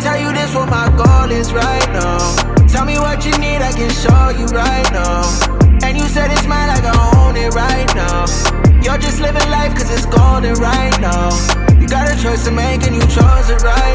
tell you this what my goal is right now. Tell me what you need, I can show you right now. And you said it's mine, like I own it right now. You're just living life cause it's golden right now. You got a choice to make and you chose it right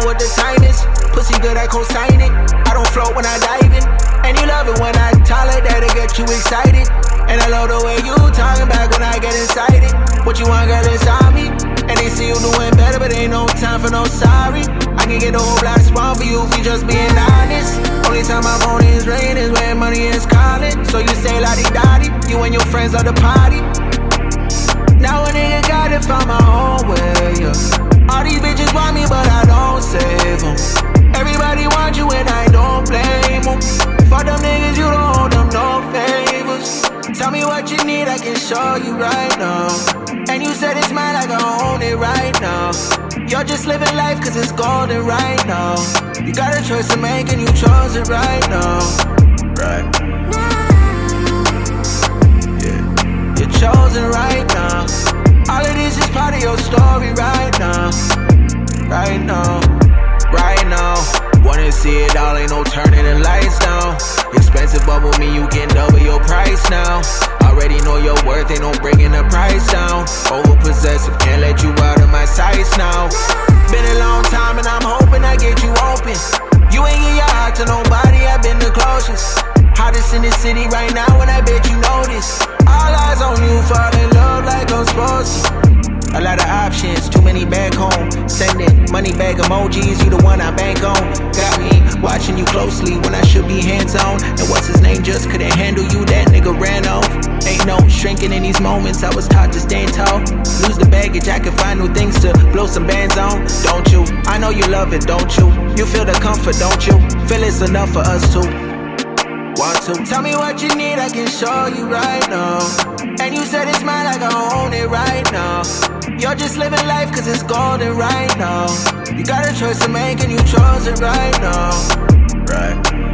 I what the time is. Pussy good, I co-sign it. I don't float when I dive in. And you love it when I like that, it get you excited. And I love the way you talking back when I get excited. What you want, girl, inside me. And they see you doing better, but ain't no time for no sorry. I can get the whole block spawn for you if you just being honest. Only time my phone is ringing is when money is calling. So you say la di da you and your friends are the party. Me what you need, I can show you right now. And you said it's mine, I own it right now. You're just living life cause it's golden right now. You got a choice to make and you chose it right now. Right. Yeah. You're chosen right now. All of this is part of your story right now. Right now. Right now. Wanna see it all, ain't no turning the lights down. Expensive, with me, you can double your price now. Already know your worth, ain't no bringing the price down. Over possessive, can't let you out of my sights now. Been a long time, and I'm hoping I get you open. You ain't get your heart to nobody, I've been the closest. Hottest in the city right now, and I bet you know. All eyes on you, fall in love like I'm supposed to. A lot of options, too many. Sending money bag emojis, you the one I bank on. Got me watching you closely when I should be hands on. And what's his name just couldn't handle you, that nigga ran off. Ain't no shrinking in these moments, I was taught to stand tall. Lose the baggage, I can find new things to blow some bands on. Don't you? I know you love it, don't you? You feel the comfort, don't you? Feel it's enough for us too. Want to tell me what you need, I can show you right now. And you said it's mine, like I own it right now. You're just living life cause it's golden right now. Got a choice to make and you chose it right now. Right.